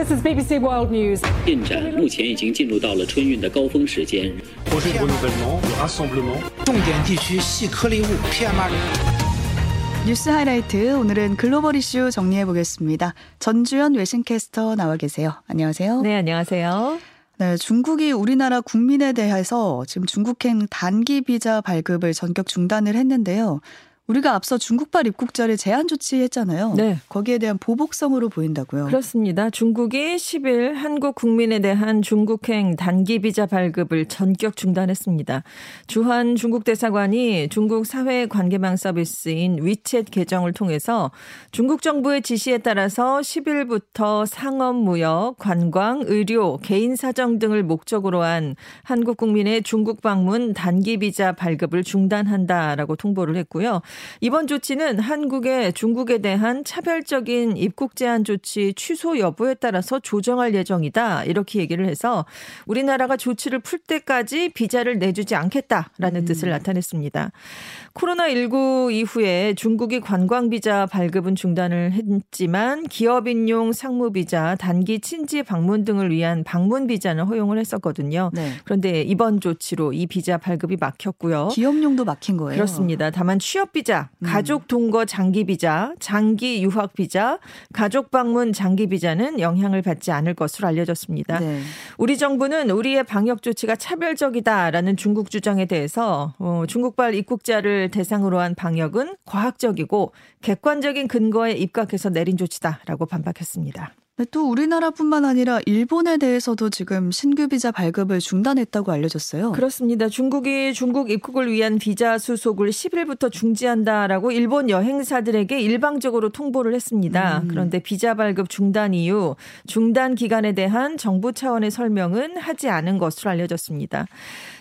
This is BBC World News. 进展目前已经进入到了春运的高峰时间。 projet de renouvellement, de rassemblement. 重点地区细颗粒物 PM2.5。 뉴스 하이라이트 오늘은 글로벌 이슈 정리해 보겠습니다. 전주현 외신캐스터 나와 계세요. 안녕하세요. 네, 안녕하세요. 네, 중국이 우리나라 국민에 대해서 지금 중국행 단기 비자 발급을 전격 중단을 했는데요. 우리가 앞서 중국발 입국자를 제한 조치했잖아요. 네. 거기에 대한 보복성으로 보인다고요. 그렇습니다. 중국이 10일 한국 국민에 대한 중국행 단기 비자 발급을 전격 중단했습니다. 주한 중국 대사관이 중국 사회 관계망 서비스인 위챗 계정을 통해서 중국 정부의 지시에 따라서 10일부터 상업 무역, 관광, 의료, 개인 사정 등을 목적으로 한 한국 국민의 중국 방문 단기 비자 발급을 중단한다라고 통보를 했고요. 이번 조치는 한국의 중국에 대한 차별적인 입국 제한 조치 취소 여부에 따라서 조정할 예정이다. 이렇게 얘기를 해서 우리나라가 조치를 풀 때까지 비자를 내주지 않겠다라는 음. 뜻을 나타냈습니다. 코로나19 이후에 중국이 관광 비자 발급은 중단을 했지만 기업인용 상무 비자, 단기 친지 방문 등을 위한 방문 비자는 허용을 했었거든요. 네. 그런데 이번 조치로 이 비자 발급이 막혔고요. 기업용도 막힌 거예요. 그렇습니다. 다만 취업 비자, 가족 동거 장기 비자, 장기 유학 비자, 가족 방문 장기 비자는 영향을 받지 않을 것으로 알려졌습니다. 네. 우리 정부는 우리의 방역 조치가 차별적이다라는 중국 주장에 대해서 어, 중국발 입국자를 대상으로 한 방역은 과학적이고 객관적인 근거에 입각해서 내린 조치다라고 반박했습니다. 또 우리나라뿐만 아니라 일본에 대해서도 지금 신규 비자 발급을 중단했다고 알려졌어요. 그렇습니다. 중국이 중국 입국을 위한 비자 수속을 10일부터 중지한다라고 일본 여행사들에게 일방적으로 통보를 했습니다. 음. 그런데 비자 발급 중단 이후 중단 기간에 대한 정부 차원의 설명은 하지 않은 것으로 알려졌습니다.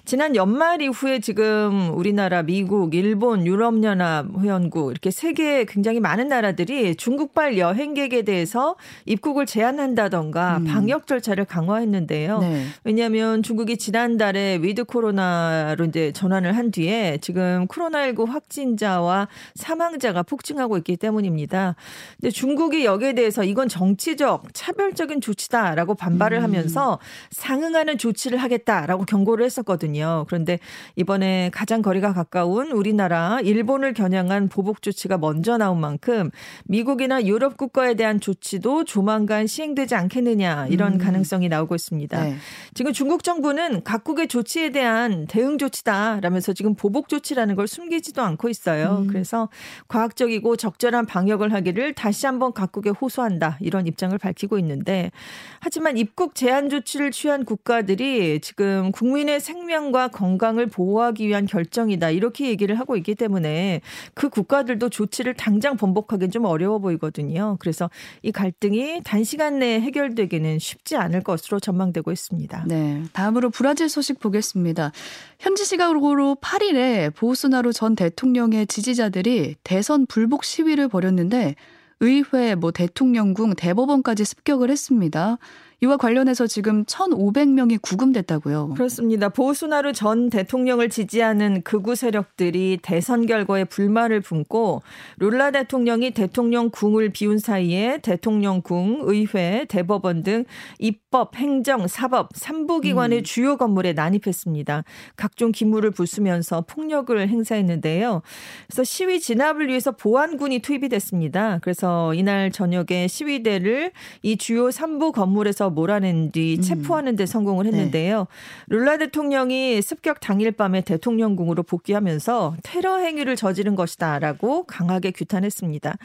지난 연말 이후에 지금 우리나라, 미국, 일본, 유럽연합 회원국 이렇게 세계 굉장히 많은 나라들이 중국발 여행객에 대해서 입국을 제한한다던가 음. 방역 절차를 강화했는데요. 네. 왜냐하면 중국이 지난달에 위드 코로나로 이제 전환을 한 뒤에 지금 코로나19 확진자와 사망자가 폭증하고 있기 때문입니다. 근데 중국이 여기에 대해서 이건 정치적 차별적인 조치다라고 반발을 음. 하면서 상응하는 조치를 하겠다라고 경고를 했었거든요. 그런데 이번에 가장 거리가 가까운 우리나라, 일본을 겨냥한 보복 조치가 먼저 나온 만큼 미국이나 유럽 국가에 대한 조치도 조만간 시행되지 않겠느냐 이런 음. 가능성이 나오고 있습니다. 네. 지금 중국 정부는 각국의 조치에 대한 대응 조치다라면서 지금 보복 조치라는 걸 숨기지도 않고 있어요. 음. 그래서 과학적이고 적절한 방역을 하기를 다시 한번 각국에 호소한다 이런 입장을 밝히고 있는데 하지만 입국 제한 조치를 취한 국가들이 지금 국민의 생명 생명과 건강을 보호하기 위한 결정이다. 이렇게 얘기를 하고 있기 때문에 그 국가들도 조치를 당장 번복하기는 좀 어려워 보이거든요. 그래서 이 갈등이 단 시간 내에 해결되기는 쉽지 않을 것으로 전망되고 있습니다. 네. 다음으로 브라질 소식 보겠습니다. 현지 시각으로 8일에 보우스나루 전 대통령의 지지자들이 대선 불복 시위를 벌였는데 의회, 뭐 대통령궁, 대법원까지 습격을 했습니다. 이와 관련해서 지금 1,500명이 구금됐다고요. 그렇습니다. 보수나루 전 대통령을 지지하는 극우 세력들이 대선 결과에 불만을 품고 룰라 대통령이 대통령 궁을 비운 사이에 대통령 궁, 의회, 대법원 등 입법, 행정, 사법 3부 기관의 음. 주요 건물에 난입했습니다. 각종 기물을 부수면서 폭력을 행사했는데요. 그래서 시위 진압을 위해서 보안군이 투입이 됐습니다. 그래서 이날 저녁에 시위대를 이 주요 3부 건물에서 몰아낸 뒤 음. 체포하는 데 성공을 네. 했는데요. 네. 룰라 대통령이 습격 당일 밤에 대통령궁으로 복귀하면서 테러 행위를 저지른 것이다라고 강하게 규탄했습니다.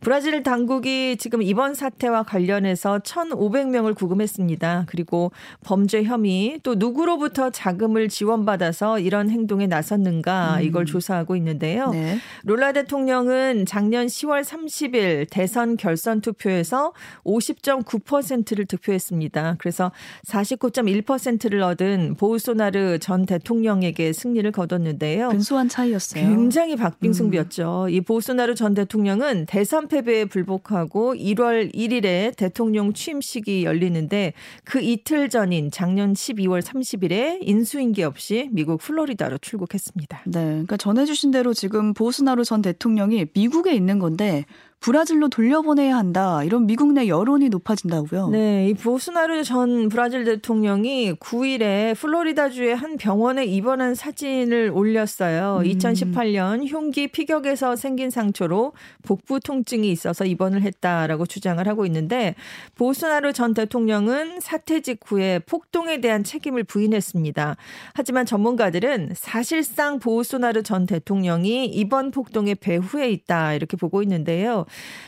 브라질 당국이 지금 이번 사태와 관련해서 1,500명을 구금했습니다. 그리고 범죄 혐의 또 누구로부터 자금을 지원받아서 이런 행동에 나섰는가 음. 이걸 조사하고 있는데요. 네. 룰라 대통령은 작년 10월 30일 대선 결선 투표에서 50.9%를 득표했습니다. 그래서 49.1%를 얻은 보우소나르 전 대통령에게 승리를 거뒀는데요. 근소한 차이였어요. 굉장히 박빙승비였죠. 음. 이 보우소나르 전 대통령은 대선 패배에 불복하고 1월 1일에 대통령 취임식이 열리는데 그 이틀 전인 작년 12월 30일에 인수인계 없이 미국 플로리다로 출국했습니다. 네. 그러니까 전해주신 대로 지금 보스나루 전 대통령이 미국에 있는 건데 브라질로 돌려보내야 한다. 이런 미국 내 여론이 높아진다고요. 네, 이 보스나르 전 브라질 대통령이 9일에 플로리다주의 한 병원에 입원한 사진을 올렸어요. 음. 2018년 흉기 피격에서 생긴 상처로 복부 통증이 있어서 입원을 했다라고 주장을 하고 있는데 보스나르 전 대통령은 사퇴 직후에 폭동에 대한 책임을 부인했습니다. 하지만 전문가들은 사실상 보우소나르 전 대통령이 이번 폭동의 배후에 있다 이렇게 보고 있는데요.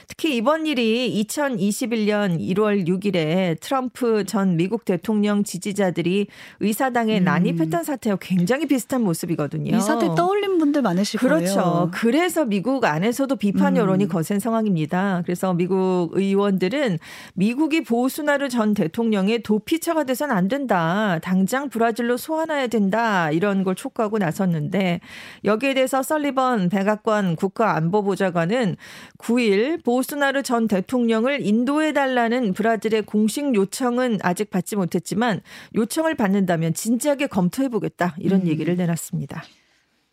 특히 이번 일이 2021년 1월 6일에 트럼프 전 미국 대통령 지지자들이 의사당에 음. 난입했던 사태와 굉장히 비슷한 모습이거든요. 이 사태 떠올린 분들 많으실 그렇죠. 거예요. 그렇죠. 그래서 미국 안에서도 비판 여론이 음. 거센 상황입니다. 그래서 미국 의원들은 미국이 보우스나르 전 대통령의 도피처가 돼선 안 된다. 당장 브라질로 소환해야 된다. 이런 걸 촉구하고 나섰는데 여기에 대해서 설리번 백악관 국가안보보좌관은 9일 보우스나르 전 대통령을 인도해 달라는 브라질의 공식 요청은 아직 받지 못했지만 요청을 받는다면 진지하게 검토해 보겠다. 이런 음. 얘기를 내놨습니다.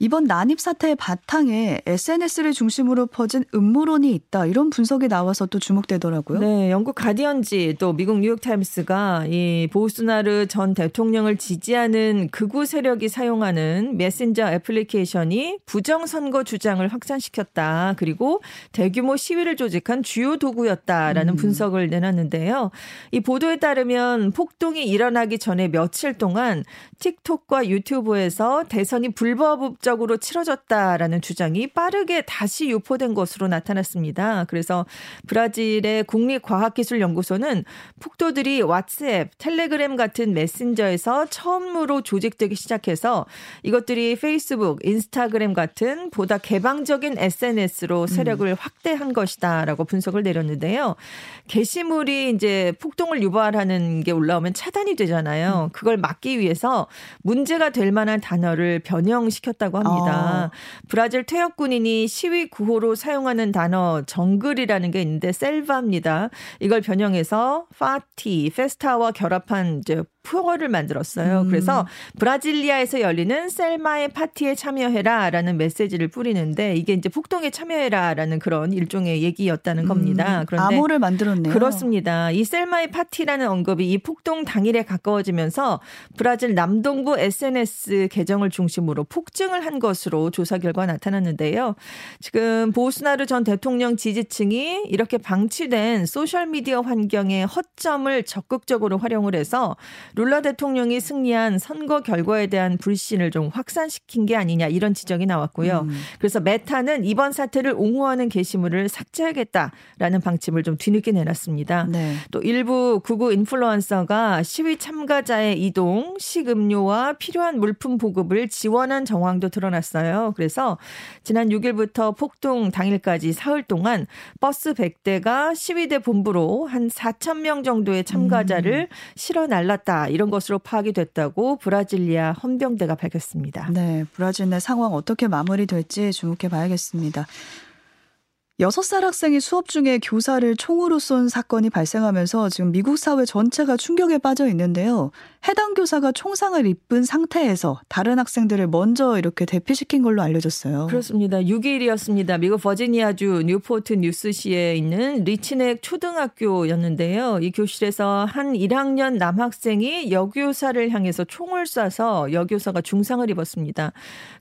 이번 난입 사태의 바탕에 SNS를 중심으로 퍼진 음모론이 있다 이런 분석이 나와서 또 주목되더라고요. 네, 영국 가디언지 또 미국 뉴욕 타임스가 이 보스나르 전 대통령을 지지하는 극우 세력이 사용하는 메신저 애플리케이션이 부정 선거 주장을 확산시켰다. 그리고 대규모 시위를 조직한 주요 도구였다라는 음. 분석을 내놨는데요. 이 보도에 따르면 폭동이 일어나기 전에 며칠 동안 틱톡과 유튜브에서 대선이 불법 적 으로 치러졌다라는 주장이 빠르게 다시 유포된 것으로 나타났습니다. 그래서 브라질의 국립과학기술연구소는 폭도들이 왓츠앱, 텔레그램 같은 메신저에서 처음으로 조직되기 시작해서 이것들이 페이스북, 인스타그램 같은 보다 개방적인 SNS로 세력을 음. 확대한 것이다라고 분석을 내렸는데요. 게시물이 이제 폭동을 유발하는 게 올라오면 차단이 되잖아요. 음. 그걸 막기 위해서 문제가 될 만한 단어를 변형시켰다고 합니다. 어. 브라질 퇴역 군인이 시위 구호로 사용하는 단어 정글이라는 게 있는데 selva입니다. 이걸 변형해서 파티, festa와 결합한 이제 표어를 만들었어요. 음. 그래서 브라질리아에서 열리는 셀마의 파티에 참여해라라는 메시지를 뿌리는데 이게 이제 폭동에 참여해라라는 그런 일종의 얘기였다는 겁니다. 음. 그런데 암호를 만들었네요. 그렇습니다. 이 셀마의 파티라는 언급이 이 폭동 당일에 가까워지면서 브라질 남동부 SNS 계정을 중심으로 폭증을 한 것으로 조사 결과 나타났는데요. 지금 보우소나루 전 대통령 지지층이 이렇게 방치된 소셜 미디어 환경의 허점을 적극적으로 활용을 해서 룰라 대통령이 승리한 선거 결과에 대한 불신을 좀 확산시킨 게 아니냐 이런 지적이 나왔고요. 음. 그래서 메타는 이번 사태를 옹호하는 게시물을 삭제하겠다라는 방침을 좀 뒤늦게 내놨습니다. 네. 또 일부 극우 인플루언서가 시위 참가자의 이동, 식음료와 필요한 물품 보급을 지원한 정황도 드러났어요. 그래서 지난 6일부터 폭동 당일까지 사흘 동안 버스 100대가 시위대 본부로 한 4천 명 정도의 참가자를 음. 실어 날랐다. 이런 것으로 파악이 됐다고 브라질리아 헌병대가 밝혔습니다. 네, 브라질 내 상황 어떻게 마무리될지 주목해 봐야겠습니다. 6살 학생이 수업 중에 교사를 총으로 쏜 사건이 발생하면서 지금 미국 사회 전체가 충격에 빠져 있는데요. 해당 교사가 총상을 입은 상태에서 다른 학생들을 먼저 이렇게 대피시킨 걸로 알려졌어요. 그렇습니다. 6일이었습니다. 미국 버지니아주 뉴포트 뉴스시에 있는 리치넥 초등학교였는데요. 이 교실에서 한 1학년 남학생이 여교사를 향해서 총을 쏴서 여교사가 중상을 입었습니다.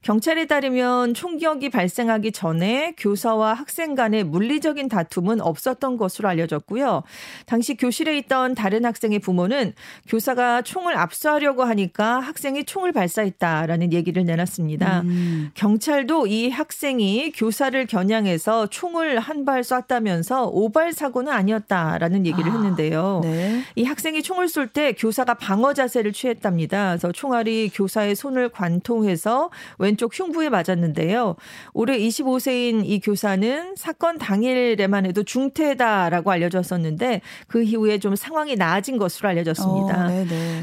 경찰에 따르면 총격이 발생하기 전에 교사와 학생 간의 물리적인 다툼은 없었던 것으로 알려졌고요. 당시 교실에 있던 다른 학생의 부모는 교사가 총을 총을 압수하려고 하니까 학생이 총을 발사했다라는 얘기를 내놨습니다. 음. 경찰도 이 학생이 교사를 겨냥해서 총을 한 발 쐈다면서 오발 사고는 아니었다라는 얘기를 아, 했는데요. 네. 이 학생이 총을 쏠 때 교사가 방어 자세를 취했답니다. 그래서 총알이 교사의 손을 관통해서 왼쪽 흉부에 맞았는데요. 올해 25세인 이 교사는 사건 당일에만 해도 중태다라고 알려졌었는데 그 이후에 좀 상황이 나아진 것으로 알려졌습니다. 어,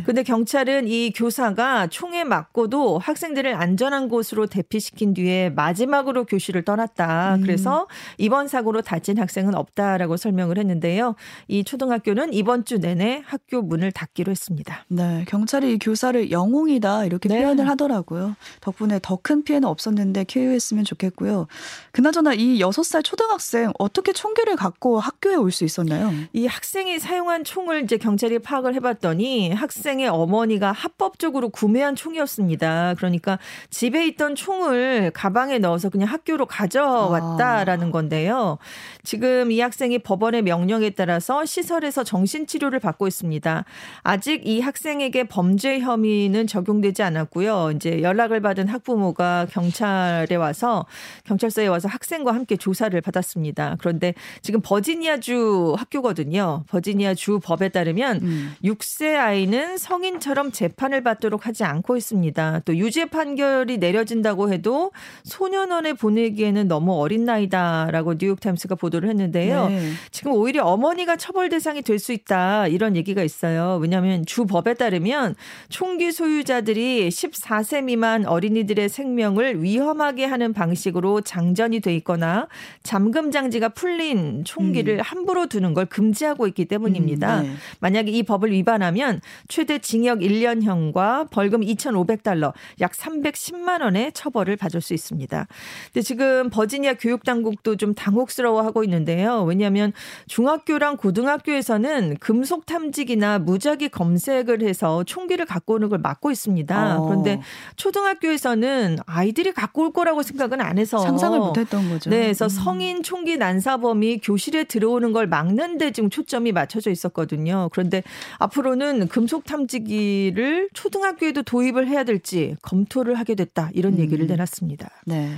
근데 경찰은 이 교사가 총에 맞고도 학생들을 안전한 곳으로 대피시킨 뒤에 마지막으로 교실을 떠났다. 음. 그래서 이번 사고로 다친 학생은 없다라고 설명을 했는데요. 이 초등학교는 이번 주 내내 학교 문을 닫기로 했습니다. 네, 경찰이 이 교사를 영웅이다 이렇게 네. 표현을 하더라고요. 덕분에 더 큰 피해는 없었는데 쾌유했으면 좋겠고요. 그나저나 이 6살 초등 초등학생 어떻게 총기를 갖고 학교에 올 수 있었나요? 이 학생이 사용한 총을 이제 경찰이 파악을 해봤더니 학생의 어머니가 합법적으로 구매한 총이었습니다. 그러니까 집에 있던 총을 가방에 넣어서 그냥 학교로 가져왔다라는 아. 건데요. 지금 이 학생이 법원의 명령에 따라서 시설에서 정신치료를 받고 있습니다. 아직 이 학생에게 범죄 혐의는 적용되지 않았고요. 이제 연락을 받은 학부모가 경찰에 와서 경찰서에 와서 학생과 함께 조사를 받았 습니다. 그런데 지금 버지니아주 학교거든요. 버지니아 주 법에 따르면 음. 6세 아이는 성인처럼 재판을 받도록 하지 않고 있습니다. 또 유죄 판결이 내려진다고 해도 소년원에 보내기에는 너무 어린 나이다라고 뉴욕타임스가 보도를 했는데요. 네. 지금 오히려 어머니가 처벌 대상이 될 수 있다 이런 얘기가 있어요. 왜냐하면 주 법에 따르면 총기 소유자들이 14세 미만 어린이들의 생명을 위험하게 하는 방식으로 장전이 돼 있거나 잠금 장지가 풀린 총기를 음. 함부로 두는 걸 금지하고 있기 때문입니다. 음, 네. 만약에 이 법을 위반하면 최대 징역 1년형과 벌금 2,500달러, 약 310만 원의 처벌을 받을 수 있습니다. 근데 지금 버지니아 교육 당국도 좀 당혹스러워하고 있는데요. 왜냐하면 중학교랑 고등학교에서는 금속 탐지기나 무작위 검색을 해서 총기를 갖고 오는 걸 막고 있습니다. 어. 그런데 초등학교에서는 아이들이 갖고 올 거라고 생각은 안 해서 상상을 못 했던 거죠. 네, 그래서 음. 성인 총기 난사범이 교실에 들어오는 걸 막는 데 지금 초점이 맞춰져 있었거든요. 그런데 앞으로는 금속 탐지기를 초등학교에도 도입을 해야 될지 검토를 하게 됐다 이런 음. 얘기를 내놨습니다. 네,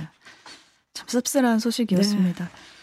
참 씁쓸한 소식이었습니다. 네.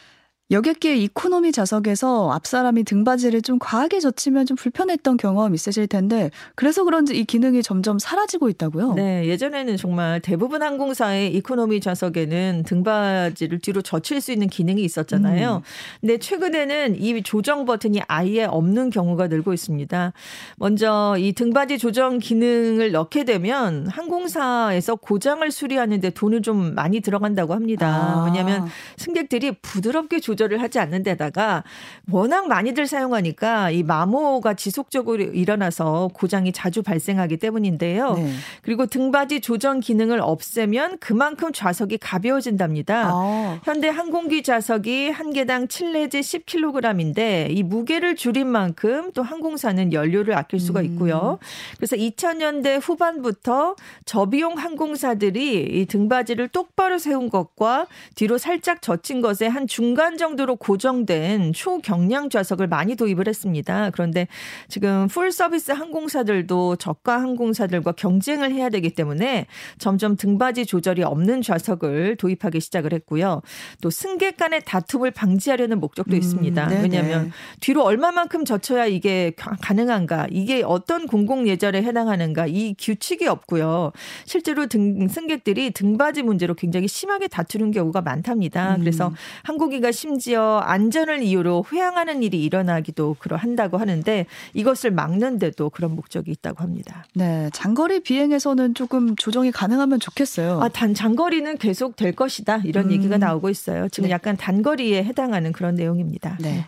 여객기의 이코노미 좌석에서 앞사람이 등받이를 좀 과하게 젖히면 좀 불편했던 경험 있으실 텐데 그래서 그런지 이 기능이 점점 사라지고 있다고요? 네, 예전에는 정말 대부분 항공사의 이코노미 좌석에는 등받이를 뒤로 젖힐 수 있는 기능이 있었잖아요. 음. 근데 최근에는 이 조정 버튼이 아예 없는 경우가 늘고 있습니다. 먼저 이 등받이 조정 기능을 넣게 되면 항공사에서 고장을 수리하는데 돈을 좀 많이 들어간다고 합니다. 아. 왜냐하면 승객들이 부드럽게 조 조절을 하지 않는 데다가 워낙 많이들 사용하니까 이 마모가 지속적으로 일어나서 고장이 자주 발생하기 때문인데요. 네. 그리고 등받이 조정 기능을 없애면 그만큼 좌석이 가벼워진답니다. 아. 현대 항공기 좌석이 한 개당 7 내지 10kg인데 이 무게를 줄인 만큼 또 항공사는 연료를 아낄 수가 음. 있고요. 그래서 2000년대 후반부터 저비용 항공사들이 이 등받이를 똑바로 세운 것과 뒤로 살짝 젖힌 것의 한 중간 정도 로 고정된 초경량 좌석을 많이 도입을 했습니다. 그런데 지금 풀 서비스 항공사들도 저가 항공사들과 경쟁을 해야 되기 때문에 점점 등받이 조절이 없는 좌석을 도입하기 시작을 했고요. 또 승객 간의 다툼을 방지하려는 목적도 음, 있습니다. 음, 왜냐하면 뒤로 얼마만큼 젖혀야 이게 가능한가, 이게 어떤 공공 예절에 해당하는가 이 규칙이 없고요. 실제로 등 승객들이 등받이 문제로 굉장히 심하게 다투는 경우가 많답니다. 그래서 음. 항공기가 심지어 안전을 이유로 회항하는 일이 일어나기도 그러한다고 하는데 이것을 막는데도 그런 목적이 있다고 합니다. 네, 장거리 비행에서는 조금 조정이 가능하면 좋겠어요. 아, 단 장거리는 계속 될 것이다 이런 음. 얘기가 나오고 있어요. 지금 네. 약간 단거리에 해당하는 그런 내용입니다. 네.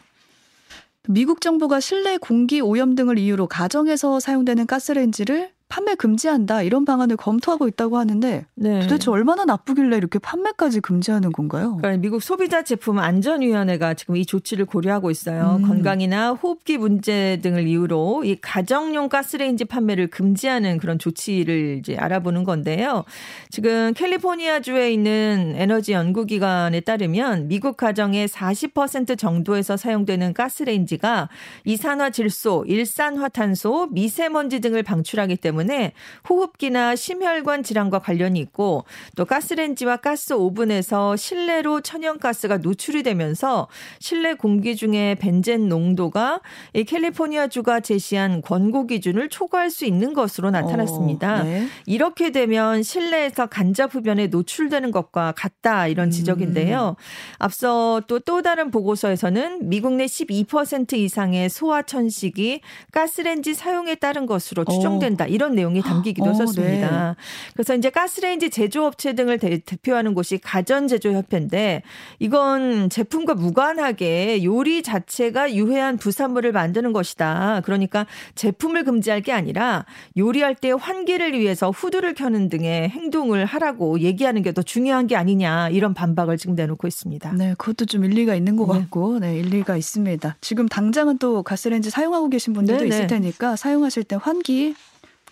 미국 정부가 실내 공기 오염 등을 이유로 가정에서 사용되는 가스레인지를 판매 금지한다 이런 방안을 검토하고 있다고 하는데 네. 도대체 얼마나 나쁘길래 이렇게 판매까지 금지하는 건가요? 그러니까 미국 소비자 제품 안전위원회가 지금 이 조치를 고려하고 있어요. 음. 건강이나 호흡기 문제 등을 이유로 이 가정용 가스레인지 판매를 금지하는 그런 조치를 이제 알아보는 건데요. 지금 캘리포니아 주에 있는 에너지 연구기관에 따르면 미국 가정의 40% 정도에서 사용되는 가스레인지가 이산화질소, 일산화탄소, 미세먼지 등을 방출하기 때문에 때문에 호흡기나 심혈관 질환과 관련이 있고 또 가스렌지와 가스 오븐에서 실내로 천연가스가 노출이 되면서 실내 공기 중에 벤젠 농도가 이 캘리포니아 주가 제시한 권고 기준을 초과할 수 있는 것으로 나타났습니다. 어, 네. 이렇게 되면 실내에서 간접 흡연에 노출되는 것과 같다 이런 지적인데요. 음. 앞서 또또 다른 보고서에서는 미국 내 12% 이상의 소아 천식이 가스렌지 사용에 따른 것으로 추정된다. 이런 이런 내용이 담기기도 어, 했었습니다. 네. 그래서 이제 가스레인지 제조업체 등을 대, 표하는 곳이 가전제조협회인데 이건 제품과 무관하게 요리 자체가 유해한 부산물을 만드는 것이다. 그러니까 제품을 금지할 게 아니라 요리할 때 환기를 위해서 후드를 켜는 등의 행동을 하라고 얘기하는 게 더 중요한 게 아니냐 이런 반박을 지금 내놓고 있습니다. 네, 그것도 좀 일리가 있는 것 네. 같고, 네, 일리가 있습니다. 지금 당장은 또 가스레인지 사용하고 계신 분들도 네, 네. 있을 테니까 사용하실 때 환기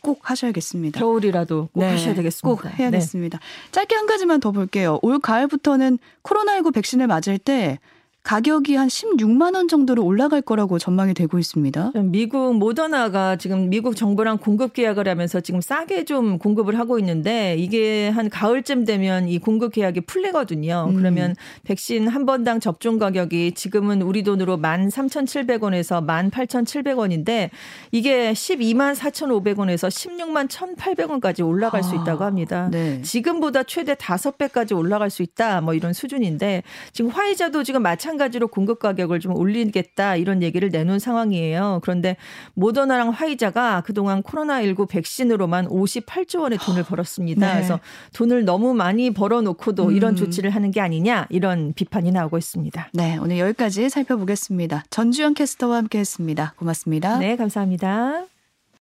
꼭 하셔야겠습니다. 겨울이라도 꼭 네, 하셔야 되겠습니다. 꼭 해야겠습니다. 짧게 한 가지만 더 볼게요. 올 가을부터는 코로나19 백신을 맞을 때 가격이 한 16만 원 정도로 올라갈 거라고 전망이 되고 있습니다. 미국 모더나가 지금 미국 정부랑 공급 계약을 하면서 지금 싸게 좀 공급을 하고 있는데 이게 한 가을쯤 되면 이 공급 계약이 풀리거든요. 음. 그러면 백신 한 번당 접종 가격이 지금은 우리 돈으로 13,700원에서 18,700원인데 이게 12만 4,500원에서 16만 1,800원까지 올라갈 수 아, 있다고 합니다. 네. 지금보다 최대 5배까지 올라갈 수 있다. 뭐 이런 수준인데 지금 화이자도 지금 마찬가지로 공급 가격을 좀 올리겠다 이런 얘기를 내놓은 상황이에요. 그런데 모더나랑 화이자가 그동안 코로나19 백신으로만 58조 원의 돈을 벌었습니다. 네. 그래서 돈을 너무 많이 벌어놓고도 이런 음. 조치를 하는 게 아니냐 이런 비판이 나오고 있습니다. 네, 오늘 여기까지 살펴보겠습니다. 전주현 캐스터와 함께했습니다. 고맙습니다. 네, 감사합니다.